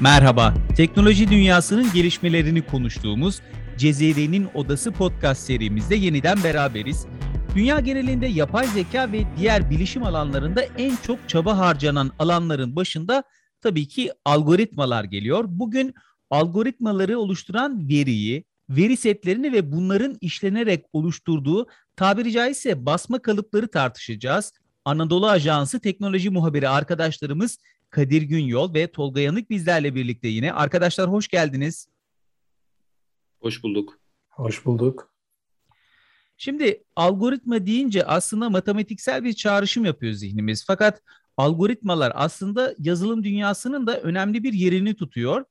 Merhaba, teknoloji dünyasının gelişmelerini konuştuğumuz Cezire'nin Odası podcast serimizde yeniden beraberiz. Dünya genelinde yapay zeka ve diğer bilişim alanlarında en çok çaba harcanan alanların başında tabii ki algoritmalar geliyor. Bugün algoritmaları oluşturan veriyi, veri setlerini ve bunların işlenerek oluşturduğu tabiri caizse basma kalıpları tartışacağız. Anadolu Ajansı teknoloji muhabiri arkadaşlarımız Kadir Günyol ve Tolga Yanık bizlerle birlikte yine. Arkadaşlar hoş geldiniz. Hoş bulduk. Hoş bulduk. Şimdi algoritma deyince aslında matematiksel bir çağrışım yapıyor zihnimiz. Fakat algoritmalar aslında yazılım dünyasının da önemli bir yerini tutuyor.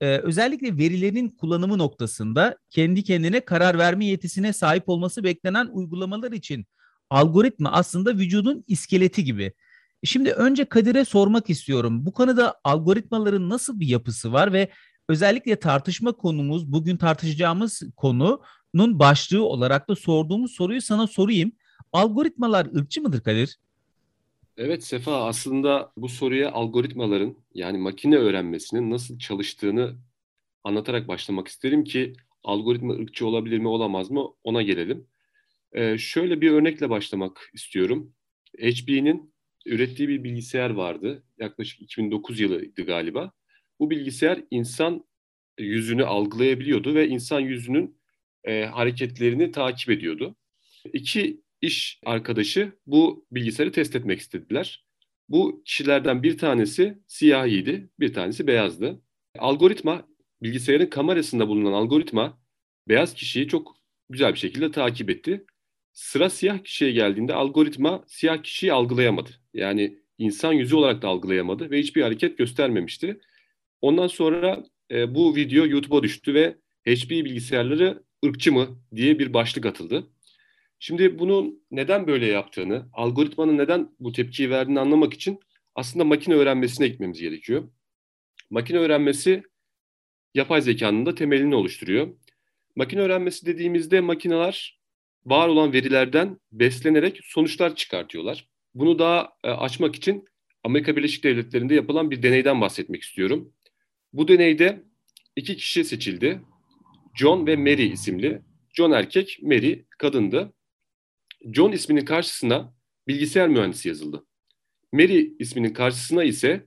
Ee, özellikle verilerin kullanımı noktasında kendi kendine karar verme yetisine sahip olması beklenen uygulamalar için algoritma aslında vücudun iskeleti gibi. Şimdi önce Kadir'e sormak istiyorum. Bu konuda algoritmaların nasıl bir yapısı var ve özellikle tartışma konumuz, bugün tartışacağımız konunun başlığı olarak da sorduğumuz soruyu sana sorayım. Algoritmalar ırkçı mıdır Kadir? Evet Sefa aslında bu soruya algoritmaların yani makine öğrenmesinin nasıl çalıştığını anlatarak başlamak isterim ki algoritma ırkçı olabilir mi olamaz mı ona gelelim. Ee, şöyle bir örnekle başlamak istiyorum. HP'nin ürettiği bir bilgisayar vardı. Yaklaşık 2009 yılıydı galiba. Bu bilgisayar insan yüzünü algılayabiliyordu ve insan yüzünün e, hareketlerini takip ediyordu. İki iş arkadaşı bu bilgisayarı test etmek istediler. Bu kişilerden bir tanesi siyahiydi, bir tanesi beyazdı. Algoritma, bilgisayarın kamerasında bulunan algoritma beyaz kişiyi çok güzel bir şekilde takip etti. Sıra siyah kişiye geldiğinde algoritma siyah kişiyi algılayamadı. Yani insan yüzü olarak da algılayamadı ve hiçbir hareket göstermemişti. Ondan sonra e, bu video YouTube'a düştü ve HP bilgisayarları ırkçı mı diye bir başlık atıldı. Şimdi bunun neden böyle yaptığını, algoritmanın neden bu tepkiyi verdiğini anlamak için aslında makine öğrenmesine gitmemiz gerekiyor. Makine öğrenmesi yapay zekanın da temelini oluşturuyor. Makine öğrenmesi dediğimizde makineler var olan verilerden beslenerek sonuçlar çıkartıyorlar. Bunu daha e, açmak için Amerika Birleşik Devletleri'nde yapılan bir deneyden bahsetmek istiyorum. Bu deneyde iki kişi seçildi. John ve Mary isimli. John erkek, Mary kadındı. John isminin karşısına bilgisayar mühendisi yazıldı. Mary isminin karşısına ise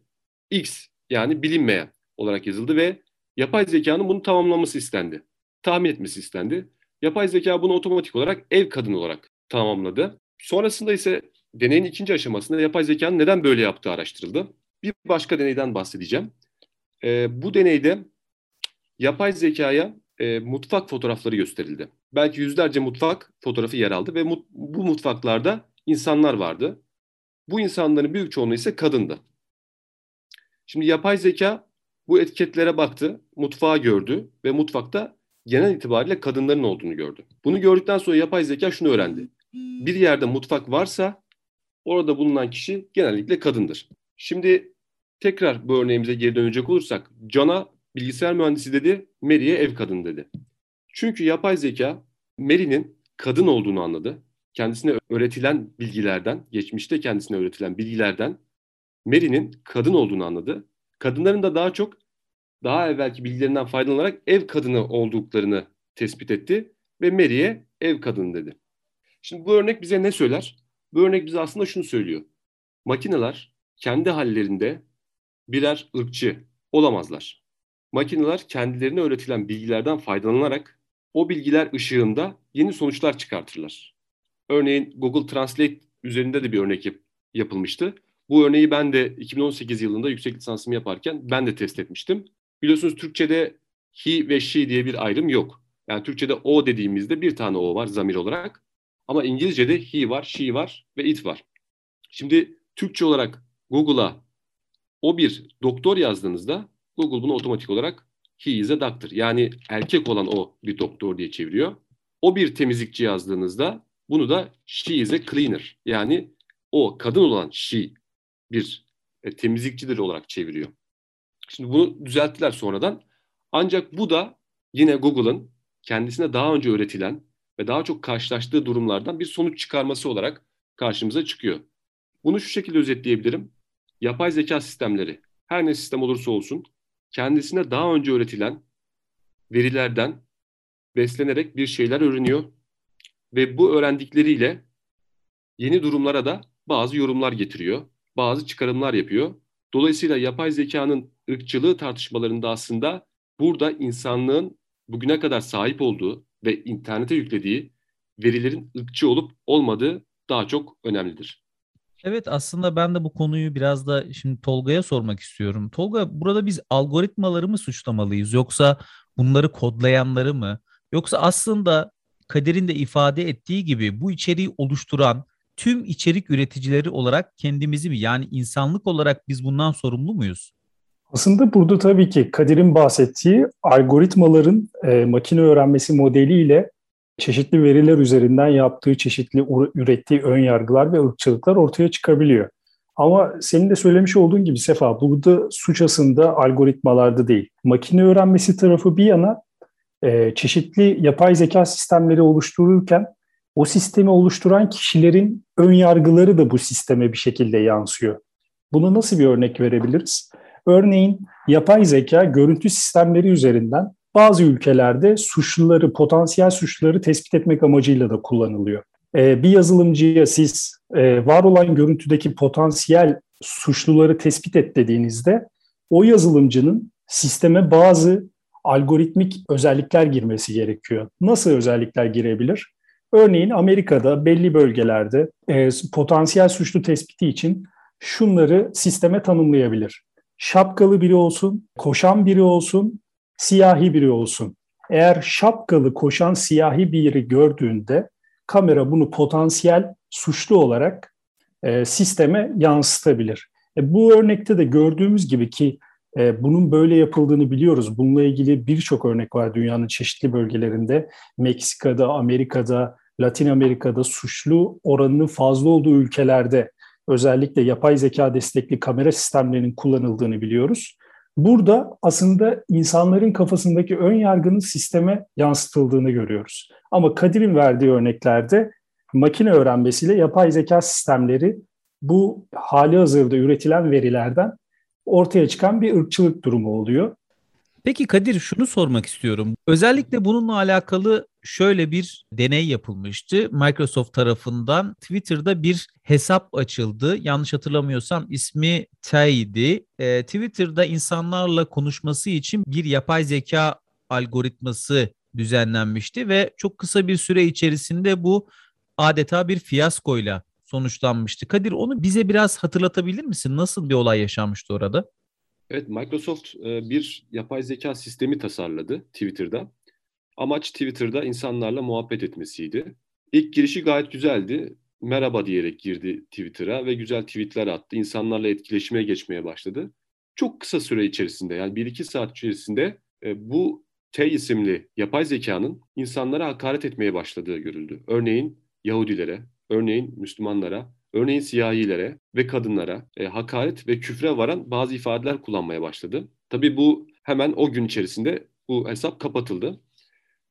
X yani bilinmeyen olarak yazıldı ve yapay zekanın bunu tamamlaması istendi. Tahmin etmesi istendi. Yapay zeka bunu otomatik olarak ev kadını olarak tamamladı. Sonrasında ise deneyin ikinci aşamasında yapay zekanın neden böyle yaptığı araştırıldı. Bir başka deneyden bahsedeceğim. E, bu deneyde yapay zekaya e, mutfak fotoğrafları gösterildi. Belki yüzlerce mutfak fotoğrafı yer aldı ve mut, bu mutfaklarda insanlar vardı. Bu insanların büyük çoğunluğu ise kadındı. Şimdi yapay zeka bu etiketlere baktı, mutfağı gördü ve mutfakta genel itibariyle kadınların olduğunu gördü. Bunu gördükten sonra yapay zeka şunu öğrendi. Bir yerde mutfak varsa orada bulunan kişi genellikle kadındır. Şimdi tekrar bu örneğimize geri dönecek olursak John'a bilgisayar mühendisi dedi, Mary'e ev kadın dedi. Çünkü yapay zeka Mary'nin kadın olduğunu anladı. Kendisine öğretilen bilgilerden, geçmişte kendisine öğretilen bilgilerden Mary'nin kadın olduğunu anladı. Kadınların da daha çok daha evvelki bilgilerinden faydalanarak ev kadını olduklarını tespit etti ve Mary'e ev kadını dedi. Şimdi bu örnek bize ne söyler? Bu örnek bize aslında şunu söylüyor. Makineler kendi hallerinde birer ırkçı olamazlar. Makineler kendilerine öğretilen bilgilerden faydalanarak o bilgiler ışığında yeni sonuçlar çıkartırlar. Örneğin Google Translate üzerinde de bir örnek yap- yapılmıştı. Bu örneği ben de 2018 yılında yüksek lisansımı yaparken ben de test etmiştim. Biliyorsunuz Türkçe'de he ve she diye bir ayrım yok. Yani Türkçe'de o dediğimizde bir tane o var zamir olarak. Ama İngilizce'de he var, she var ve it var. Şimdi Türkçe olarak Google'a o bir doktor yazdığınızda Google bunu otomatik olarak he is a doctor. Yani erkek olan o bir doktor diye çeviriyor. O bir temizlikçi yazdığınızda bunu da she is a cleaner. Yani o kadın olan she bir e, temizlikçidir olarak çeviriyor. Şimdi bunu düzelttiler sonradan. Ancak bu da yine Google'ın kendisine daha önce öğretilen ve daha çok karşılaştığı durumlardan bir sonuç çıkarması olarak karşımıza çıkıyor. Bunu şu şekilde özetleyebilirim. Yapay zeka sistemleri her ne sistem olursa olsun kendisine daha önce öğretilen verilerden beslenerek bir şeyler öğreniyor ve bu öğrendikleriyle yeni durumlara da bazı yorumlar getiriyor, bazı çıkarımlar yapıyor. Dolayısıyla yapay zekanın ırkçılığı tartışmalarında aslında burada insanlığın bugüne kadar sahip olduğu ve internete yüklediği verilerin ırkçı olup olmadığı daha çok önemlidir. Evet aslında ben de bu konuyu biraz da şimdi Tolga'ya sormak istiyorum. Tolga burada biz algoritmaları mı suçlamalıyız yoksa bunları kodlayanları mı? Yoksa aslında Kadir'in de ifade ettiği gibi bu içeriği oluşturan tüm içerik üreticileri olarak kendimizi mi yani insanlık olarak biz bundan sorumlu muyuz? Aslında burada tabii ki Kadir'in bahsettiği algoritmaların e, makine öğrenmesi modeliyle çeşitli veriler üzerinden yaptığı çeşitli ürettiği ön yargılar ve ırkçılıklar ortaya çıkabiliyor. Ama senin de söylemiş olduğun gibi Sefa, burada suç aslında algoritmalarda değil. Makine öğrenmesi tarafı bir yana e, çeşitli yapay zeka sistemleri oluştururken o sistemi oluşturan kişilerin ön yargıları da bu sisteme bir şekilde yansıyor. Buna nasıl bir örnek verebiliriz? Örneğin yapay zeka görüntü sistemleri üzerinden bazı ülkelerde suçluları, potansiyel suçluları tespit etmek amacıyla da kullanılıyor. Ee, bir yazılımcıya siz e, var olan görüntüdeki potansiyel suçluları tespit et dediğinizde o yazılımcının sisteme bazı algoritmik özellikler girmesi gerekiyor. Nasıl özellikler girebilir? Örneğin Amerika'da belli bölgelerde e, potansiyel suçlu tespiti için şunları sisteme tanımlayabilir. Şapkalı biri olsun, koşan biri olsun, siyahi biri olsun. Eğer şapkalı koşan siyahi biri gördüğünde kamera bunu potansiyel suçlu olarak e, sisteme yansıtabilir. E, bu örnekte de gördüğümüz gibi ki e, bunun böyle yapıldığını biliyoruz. Bununla ilgili birçok örnek var dünyanın çeşitli bölgelerinde. Meksika'da, Amerika'da, Latin Amerika'da suçlu oranının fazla olduğu ülkelerde özellikle yapay zeka destekli kamera sistemlerinin kullanıldığını biliyoruz. Burada aslında insanların kafasındaki ön yargının sisteme yansıtıldığını görüyoruz. Ama Kadir'in verdiği örneklerde makine öğrenmesiyle yapay zeka sistemleri bu hali hazırda üretilen verilerden ortaya çıkan bir ırkçılık durumu oluyor. Peki Kadir şunu sormak istiyorum. Özellikle bununla alakalı şöyle bir deney yapılmıştı. Microsoft tarafından Twitter'da bir hesap açıldı. Yanlış hatırlamıyorsam ismi Tay'di. E, Twitter'da insanlarla konuşması için bir yapay zeka algoritması düzenlenmişti ve çok kısa bir süre içerisinde bu adeta bir fiyaskoyla sonuçlanmıştı. Kadir onu bize biraz hatırlatabilir misin? Nasıl bir olay yaşanmıştı orada? Evet, Microsoft e, bir yapay zeka sistemi tasarladı Twitter'da. Amaç Twitter'da insanlarla muhabbet etmesiydi. İlk girişi gayet güzeldi. Merhaba diyerek girdi Twitter'a ve güzel tweetler attı. İnsanlarla etkileşime geçmeye başladı. Çok kısa süre içerisinde yani 1-2 saat içerisinde e, bu T isimli yapay zekanın insanlara hakaret etmeye başladığı görüldü. Örneğin Yahudilere, örneğin Müslümanlara, örneğin siyahilere ve kadınlara e, hakaret ve küfre varan bazı ifadeler kullanmaya başladı. Tabii bu hemen o gün içerisinde bu hesap kapatıldı.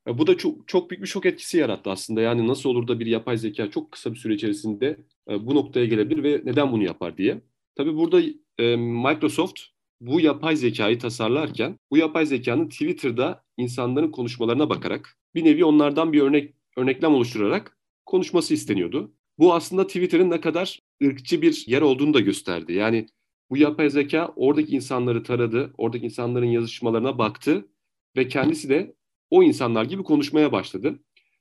Bu da çok, çok büyük bir şok etkisi yarattı aslında. Yani nasıl olur da bir yapay zeka çok kısa bir süre içerisinde e, bu noktaya gelebilir ve neden bunu yapar diye. Tabii burada e, Microsoft bu yapay zekayı tasarlarken bu yapay zekanın Twitter'da insanların konuşmalarına bakarak bir nevi onlardan bir örnek örneklem oluşturarak konuşması isteniyordu. Bu aslında Twitter'ın ne kadar ırkçı bir yer olduğunu da gösterdi. Yani bu yapay zeka oradaki insanları taradı, oradaki insanların yazışmalarına baktı ve kendisi de o insanlar gibi konuşmaya başladı.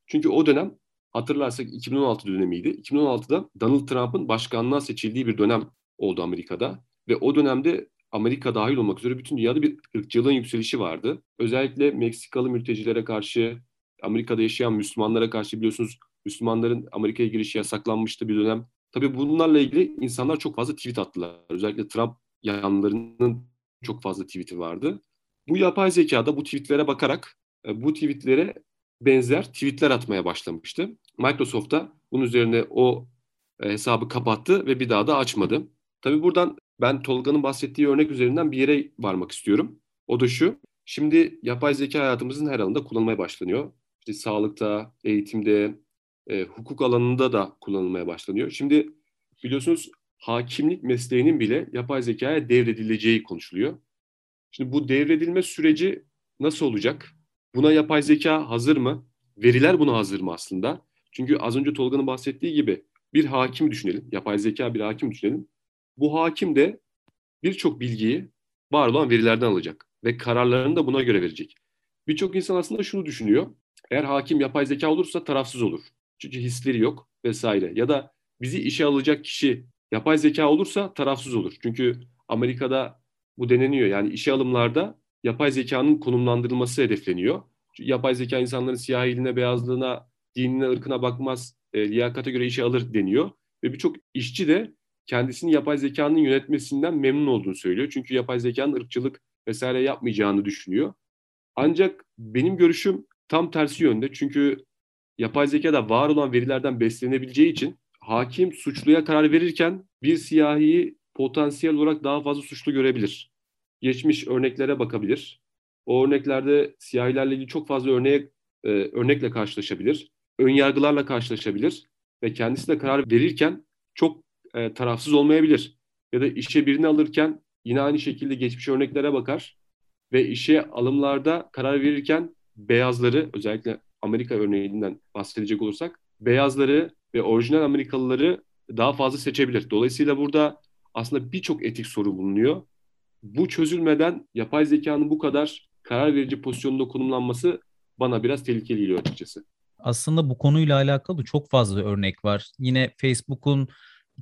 Çünkü o dönem hatırlarsak 2016 dönemiydi. 2016'da Donald Trump'ın başkanlığa seçildiği bir dönem oldu Amerika'da ve o dönemde Amerika dahil olmak üzere bütün dünyada bir ırkçılığın yükselişi vardı. Özellikle Meksikalı mültecilere karşı, Amerika'da yaşayan Müslümanlara karşı biliyorsunuz Müslümanların Amerika'ya girişi yasaklanmıştı bir dönem. Tabii bunlarla ilgili insanlar çok fazla tweet attılar. Özellikle Trump yanlarının çok fazla tweet'i vardı. Bu yapay zekada bu tweetlere bakarak bu tweetlere benzer tweetler atmaya başlamıştı. Microsoft da bunun üzerine o e, hesabı kapattı ve bir daha da açmadı. Tabii buradan ben Tolga'nın bahsettiği örnek üzerinden bir yere varmak istiyorum. O da şu. Şimdi yapay zeka hayatımızın her alanında kullanılmaya başlanıyor. İşte sağlıkta, eğitimde, e, hukuk alanında da kullanılmaya başlanıyor. Şimdi biliyorsunuz hakimlik mesleğinin bile yapay zekaya devredileceği konuşuluyor. Şimdi bu devredilme süreci nasıl olacak? Buna yapay zeka hazır mı? Veriler buna hazır mı aslında? Çünkü az önce Tolga'nın bahsettiği gibi bir hakim düşünelim. Yapay zeka bir hakim düşünelim. Bu hakim de birçok bilgiyi var olan verilerden alacak ve kararlarını da buna göre verecek. Birçok insan aslında şunu düşünüyor. Eğer hakim yapay zeka olursa tarafsız olur. Çünkü hisleri yok vesaire. Ya da bizi işe alacak kişi yapay zeka olursa tarafsız olur. Çünkü Amerika'da bu deneniyor. Yani işe alımlarda yapay zekanın konumlandırılması hedefleniyor. Çünkü yapay zeka insanların siyahiline, beyazlığına, dinine, ırkına bakmaz, e, liyakata göre işe alır deniyor. Ve birçok işçi de kendisini yapay zekanın yönetmesinden memnun olduğunu söylüyor. Çünkü yapay zekanın ırkçılık vesaire yapmayacağını düşünüyor. Ancak benim görüşüm tam tersi yönde. Çünkü yapay zeka da var olan verilerden beslenebileceği için hakim suçluya karar verirken bir siyahiyi potansiyel olarak daha fazla suçlu görebilir. Geçmiş örneklere bakabilir. O örneklerde siyahilerle ilgili çok fazla örneğe, e, örnekle karşılaşabilir. Önyargılarla karşılaşabilir ve kendisi de karar verirken çok e, tarafsız olmayabilir. Ya da işe birini alırken yine aynı şekilde geçmiş örneklere bakar ve işe alımlarda karar verirken beyazları özellikle Amerika örneğinden bahsedecek olursak beyazları ve orijinal Amerikalıları daha fazla seçebilir. Dolayısıyla burada aslında birçok etik soru bulunuyor. Bu çözülmeden yapay zekanın bu kadar karar verici pozisyonda konumlanması bana biraz tehlikeli geliyor açıkçası. Aslında bu konuyla alakalı çok fazla örnek var. Yine Facebook'un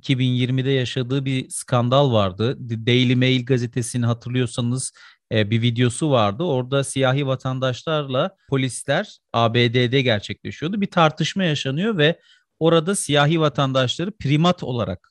2020'de yaşadığı bir skandal vardı. Daily Mail gazetesini hatırlıyorsanız e, bir videosu vardı. Orada siyahi vatandaşlarla polisler ABD'de gerçekleşiyordu. Bir tartışma yaşanıyor ve orada siyahi vatandaşları primat olarak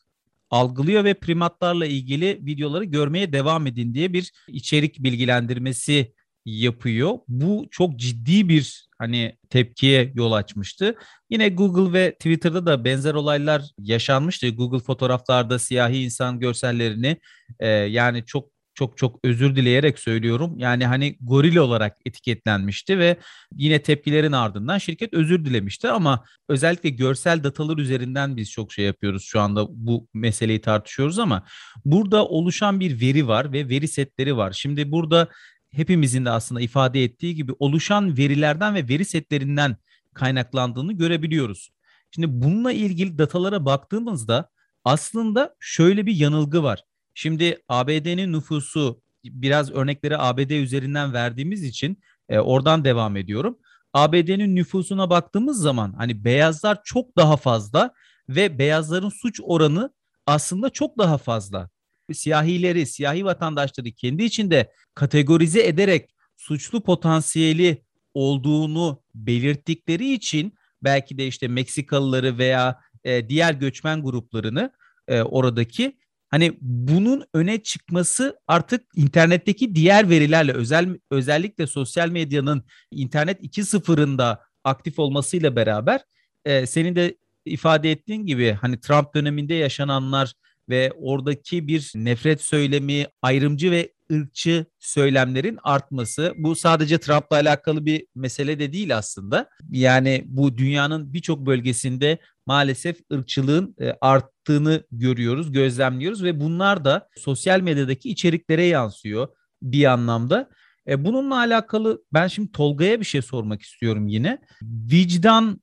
algılıyor ve primatlarla ilgili videoları görmeye devam edin diye bir içerik bilgilendirmesi yapıyor. Bu çok ciddi bir hani tepkiye yol açmıştı. Yine Google ve Twitter'da da benzer olaylar yaşanmıştı. Google fotoğraflarda siyahi insan görsellerini e, yani çok çok çok özür dileyerek söylüyorum. Yani hani goril olarak etiketlenmişti ve yine tepkilerin ardından şirket özür dilemişti ama özellikle görsel datalar üzerinden biz çok şey yapıyoruz şu anda bu meseleyi tartışıyoruz ama burada oluşan bir veri var ve veri setleri var. Şimdi burada hepimizin de aslında ifade ettiği gibi oluşan verilerden ve veri setlerinden kaynaklandığını görebiliyoruz. Şimdi bununla ilgili datalara baktığımızda aslında şöyle bir yanılgı var. Şimdi ABD'nin nüfusu biraz örnekleri ABD üzerinden verdiğimiz için e, oradan devam ediyorum. ABD'nin nüfusuna baktığımız zaman hani beyazlar çok daha fazla ve beyazların suç oranı aslında çok daha fazla. Siyahileri, siyahi vatandaşları kendi içinde kategorize ederek suçlu potansiyeli olduğunu belirttikleri için belki de işte Meksikalıları veya e, diğer göçmen gruplarını e, oradaki hani bunun öne çıkması artık internetteki diğer verilerle özel özellikle sosyal medyanın internet 2.0'ında aktif olmasıyla beraber e, senin de ifade ettiğin gibi hani Trump döneminde yaşananlar ve oradaki bir nefret söylemi, ayrımcı ve ırkçı söylemlerin artması. Bu sadece Trump'la alakalı bir mesele de değil aslında. Yani bu dünyanın birçok bölgesinde maalesef ırkçılığın e, arttığını görüyoruz, gözlemliyoruz ve bunlar da sosyal medyadaki içeriklere yansıyor bir anlamda. E, bununla alakalı ben şimdi Tolga'ya bir şey sormak istiyorum yine. Vicdan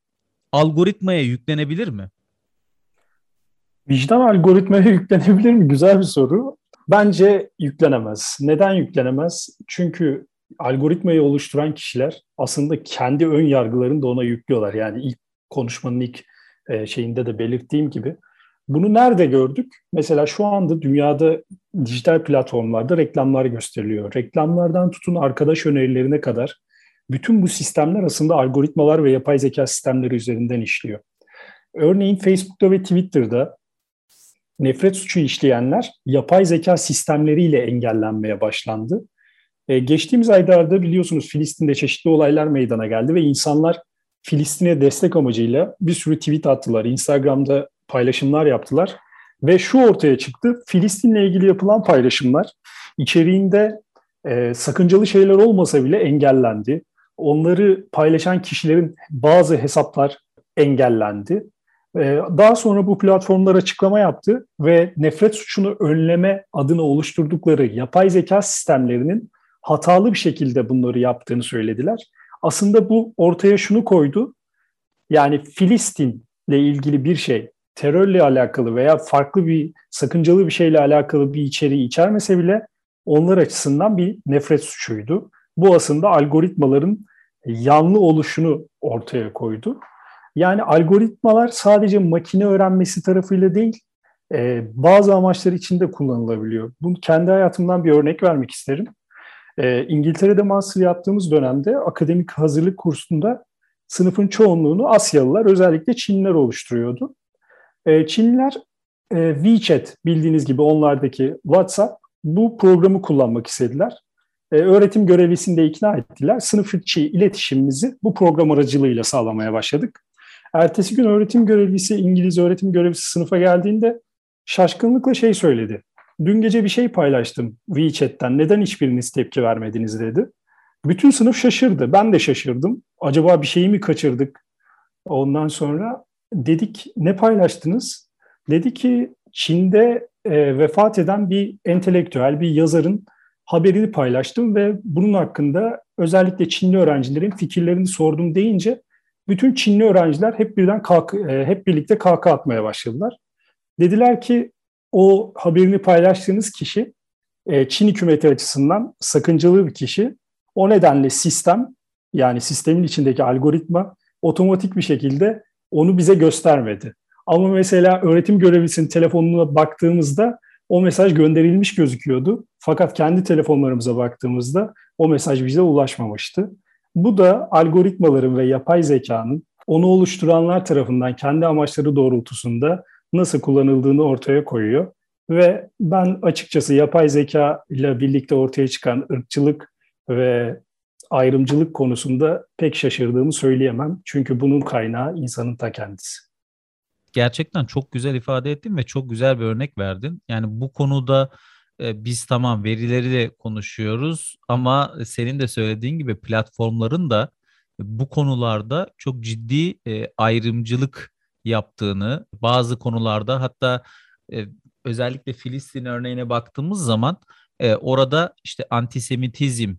algoritmaya yüklenebilir mi? Vicdan algoritmaya yüklenebilir mi? Güzel bir soru. Bence yüklenemez. Neden yüklenemez? Çünkü algoritmayı oluşturan kişiler aslında kendi ön yargılarını da ona yüklüyorlar. Yani ilk konuşmanın ilk e, şeyinde de belirttiğim gibi. Bunu nerede gördük? Mesela şu anda dünyada dijital platformlarda reklamlar gösteriliyor. Reklamlardan tutun arkadaş önerilerine kadar bütün bu sistemler aslında algoritmalar ve yapay zeka sistemleri üzerinden işliyor. Örneğin Facebook'ta ve Twitter'da nefret suçu işleyenler yapay zeka sistemleriyle engellenmeye başlandı. Ee, geçtiğimiz aylarda biliyorsunuz Filistin'de çeşitli olaylar meydana geldi ve insanlar Filistin'e destek amacıyla bir sürü tweet attılar. Instagram'da paylaşımlar yaptılar. Ve şu ortaya çıktı. Filistin'le ilgili yapılan paylaşımlar içeriğinde e, sakıncalı şeyler olmasa bile engellendi. Onları paylaşan kişilerin bazı hesaplar engellendi. Ee, daha sonra bu platformlar açıklama yaptı ve nefret suçunu önleme adına oluşturdukları yapay zeka sistemlerinin hatalı bir şekilde bunları yaptığını söylediler. Aslında bu ortaya şunu koydu. Yani Filistin'le ilgili bir şey terörle alakalı veya farklı bir sakıncalı bir şeyle alakalı bir içeriği içermese bile onlar açısından bir nefret suçuydu. Bu aslında algoritmaların yanlı oluşunu ortaya koydu. Yani algoritmalar sadece makine öğrenmesi tarafıyla değil, e, bazı amaçlar için de kullanılabiliyor. Bunu kendi hayatımdan bir örnek vermek isterim. E, İngiltere'de master yaptığımız dönemde akademik hazırlık kursunda sınıfın çoğunluğunu Asyalılar, özellikle Çinliler oluşturuyordu. E, Çinliler e, WeChat bildiğiniz gibi onlardaki WhatsApp bu programı kullanmak istediler. E, öğretim görevlisini de ikna ettiler. Sınıf içi iletişimimizi bu program aracılığıyla sağlamaya başladık. Ertesi gün öğretim görevlisi, İngiliz öğretim görevlisi sınıfa geldiğinde şaşkınlıkla şey söyledi. Dün gece bir şey paylaştım WeChat'ten. Neden hiçbiriniz tepki vermediniz dedi. Bütün sınıf şaşırdı. Ben de şaşırdım. Acaba bir şeyi mi kaçırdık? Ondan sonra dedik ne paylaştınız? Dedi ki Çin'de e, vefat eden bir entelektüel, bir yazarın haberini paylaştım ve bunun hakkında özellikle Çinli öğrencilerin fikirlerini sordum deyince bütün Çinli öğrenciler hep birden kalk, e, hep birlikte kalka atmaya başladılar. Dediler ki o haberini paylaştığınız kişi e, Çin hükümeti açısından sakıncalı bir kişi. O nedenle sistem yani sistemin içindeki algoritma otomatik bir şekilde onu bize göstermedi. Ama mesela öğretim görevlisinin telefonuna baktığımızda o mesaj gönderilmiş gözüküyordu. Fakat kendi telefonlarımıza baktığımızda o mesaj bize ulaşmamıştı. Bu da algoritmaların ve yapay zekanın onu oluşturanlar tarafından kendi amaçları doğrultusunda nasıl kullanıldığını ortaya koyuyor. Ve ben açıkçası yapay zeka ile birlikte ortaya çıkan ırkçılık ve ayrımcılık konusunda pek şaşırdığımı söyleyemem. Çünkü bunun kaynağı insanın ta kendisi. Gerçekten çok güzel ifade ettin ve çok güzel bir örnek verdin. Yani bu konuda e, biz tamam verileri de konuşuyoruz ama senin de söylediğin gibi platformların da bu konularda çok ciddi e, ayrımcılık yaptığını, bazı konularda hatta e, özellikle Filistin örneğine baktığımız zaman orada işte antisemitizm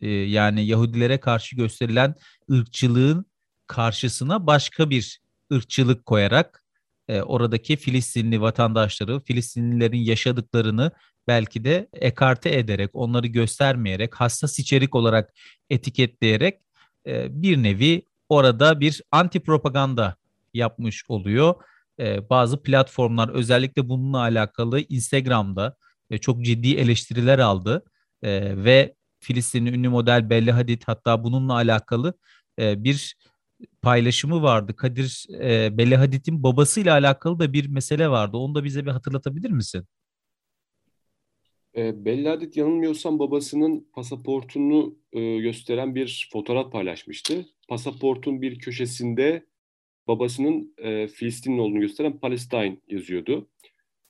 yani Yahudilere karşı gösterilen ırkçılığın karşısına başka bir ırkçılık koyarak oradaki Filistinli vatandaşları, Filistinlilerin yaşadıklarını belki de ekarte ederek, onları göstermeyerek, hassas içerik olarak etiketleyerek e, bir nevi orada bir anti propaganda yapmış oluyor. E, bazı platformlar özellikle bununla alakalı Instagram'da e, çok ciddi eleştiriler aldı ve Filistinli ünlü model Belli Hadid hatta bununla alakalı bir paylaşımı vardı. Kadir Belli Hadid'in babasıyla alakalı da bir mesele vardı. Onu da bize bir hatırlatabilir misin? E, Belladit yanılmıyorsam babasının pasaportunu e, gösteren bir fotoğraf paylaşmıştı. Pasaportun bir köşesinde babasının e, Filistinli olduğunu gösteren Palestine yazıyordu.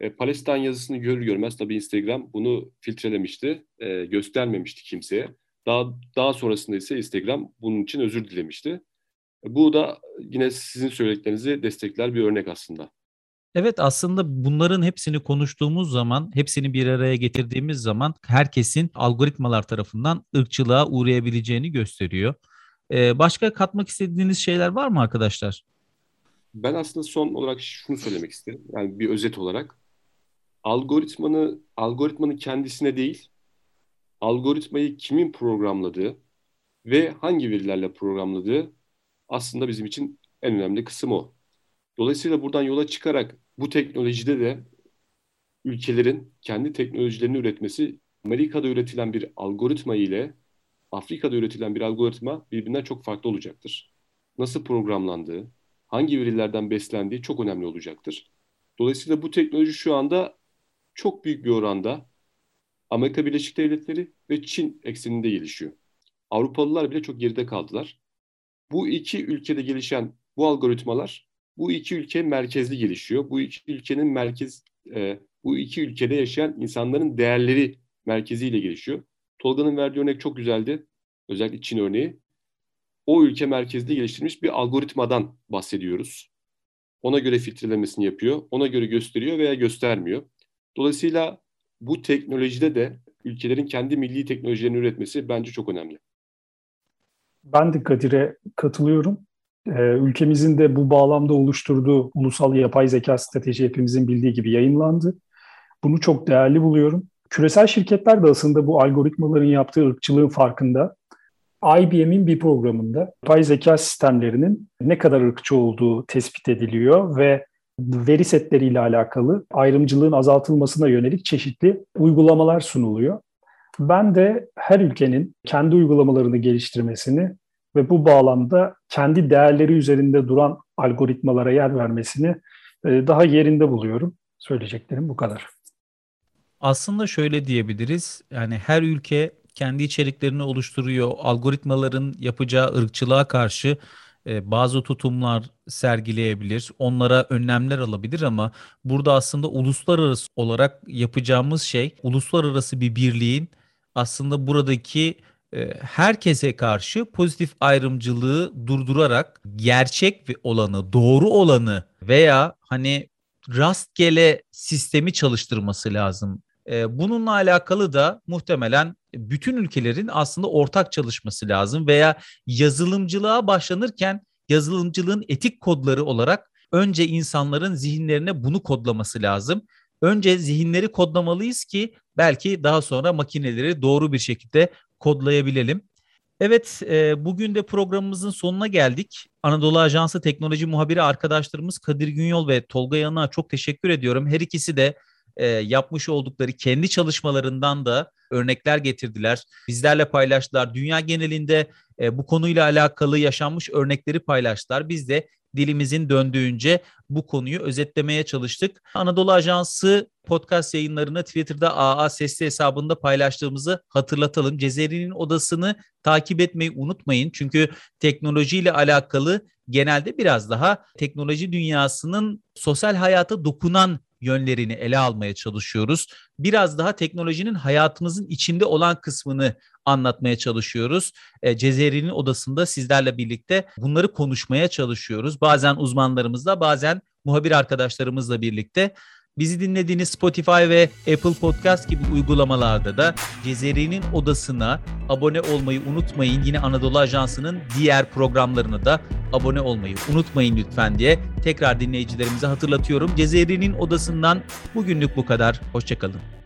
E, Palestine yazısını görür görmez tabii Instagram bunu filtrelemişti, e, göstermemişti kimseye. Daha daha sonrasında ise Instagram bunun için özür dilemişti. E, bu da yine sizin söylediklerinizi destekler bir örnek aslında. Evet aslında bunların hepsini konuştuğumuz zaman, hepsini bir araya getirdiğimiz zaman herkesin algoritmalar tarafından ırkçılığa uğrayabileceğini gösteriyor. Ee, başka katmak istediğiniz şeyler var mı arkadaşlar? Ben aslında son olarak şunu söylemek isterim. Yani bir özet olarak. Algoritmanı, algoritmanın kendisine değil, algoritmayı kimin programladığı ve hangi verilerle programladığı aslında bizim için en önemli kısım o. Dolayısıyla buradan yola çıkarak bu teknolojide de ülkelerin kendi teknolojilerini üretmesi Amerika'da üretilen bir algoritma ile Afrika'da üretilen bir algoritma birbirinden çok farklı olacaktır. Nasıl programlandığı, hangi verilerden beslendiği çok önemli olacaktır. Dolayısıyla bu teknoloji şu anda çok büyük bir oranda Amerika Birleşik Devletleri ve Çin ekseninde gelişiyor. Avrupalılar bile çok geride kaldılar. Bu iki ülkede gelişen bu algoritmalar bu iki ülke merkezli gelişiyor. Bu iki ülkenin merkez, e, bu iki ülkede yaşayan insanların değerleri merkeziyle gelişiyor. Tolga'nın verdiği örnek çok güzeldi. Özellikle Çin örneği. O ülke merkezli geliştirilmiş bir algoritmadan bahsediyoruz. Ona göre filtrelemesini yapıyor, ona göre gösteriyor veya göstermiyor. Dolayısıyla bu teknolojide de ülkelerin kendi milli teknolojilerini üretmesi bence çok önemli. Ben de Kadir'e katılıyorum. Ee, ülkemizin de bu bağlamda oluşturduğu ulusal yapay zeka strateji hepimizin bildiği gibi yayınlandı. Bunu çok değerli buluyorum. Küresel şirketler de aslında bu algoritmaların yaptığı ırkçılığın farkında. IBM'in bir programında yapay zeka sistemlerinin ne kadar ırkçı olduğu tespit ediliyor ve veri setleriyle alakalı ayrımcılığın azaltılmasına yönelik çeşitli uygulamalar sunuluyor. Ben de her ülkenin kendi uygulamalarını geliştirmesini ve bu bağlamda kendi değerleri üzerinde duran algoritmalara yer vermesini e, daha yerinde buluyorum. Söyleyeceklerim bu kadar. Aslında şöyle diyebiliriz. Yani her ülke kendi içeriklerini oluşturuyor. Algoritmaların yapacağı ırkçılığa karşı e, bazı tutumlar sergileyebilir, onlara önlemler alabilir ama burada aslında uluslararası olarak yapacağımız şey uluslararası bir birliğin aslında buradaki e, herkese karşı pozitif ayrımcılığı durdurarak gerçek olanı, doğru olanı veya hani rastgele sistemi çalıştırması lazım. E, bununla alakalı da muhtemelen bütün ülkelerin aslında ortak çalışması lazım veya yazılımcılığa başlanırken yazılımcılığın etik kodları olarak önce insanların zihinlerine bunu kodlaması lazım. Önce zihinleri kodlamalıyız ki belki daha sonra makineleri doğru bir şekilde kodlayabilelim. Evet, e, bugün de programımızın sonuna geldik. Anadolu Ajansı teknoloji muhabiri arkadaşlarımız Kadir Günyol ve Tolga Yanık'a çok teşekkür ediyorum. Her ikisi de e, yapmış oldukları kendi çalışmalarından da örnekler getirdiler. Bizlerle paylaştılar. Dünya genelinde e, bu konuyla alakalı yaşanmış örnekleri paylaştılar. Biz de dilimizin döndüğünce bu konuyu özetlemeye çalıştık. Anadolu Ajansı podcast yayınlarını Twitter'da AA Sesli hesabında paylaştığımızı hatırlatalım. Cezeri'nin odasını takip etmeyi unutmayın. Çünkü teknolojiyle alakalı genelde biraz daha teknoloji dünyasının sosyal hayata dokunan yönlerini ele almaya çalışıyoruz. Biraz daha teknolojinin hayatımızın içinde olan kısmını anlatmaya çalışıyoruz. E, Cezeri'nin odasında sizlerle birlikte bunları konuşmaya çalışıyoruz. Bazen uzmanlarımızla bazen muhabir arkadaşlarımızla birlikte. Bizi dinlediğiniz Spotify ve Apple Podcast gibi uygulamalarda da Cezeri'nin odasına abone olmayı unutmayın. Yine Anadolu Ajansı'nın diğer programlarını da abone olmayı unutmayın lütfen diye tekrar dinleyicilerimize hatırlatıyorum. Cezeri'nin odasından bugünlük bu kadar. Hoşçakalın.